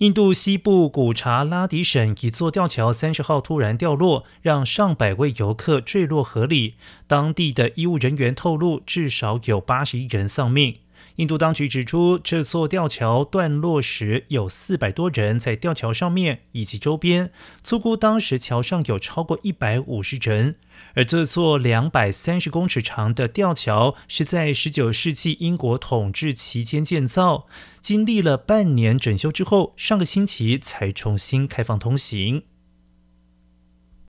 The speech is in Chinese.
印度西部古查拉迪省一座吊桥三十号突然掉落，让上百位游客坠落河里。当地的医务人员透露，至少有八十一人丧命。印度当局指出，这座吊桥断落时有四百多人在吊桥上面以及周边，粗估当时桥上有超过一百五十人。而这座两百三十公尺长的吊桥是在十九世纪英国统治期间建造，经历了半年整修之后，上个星期才重新开放通行。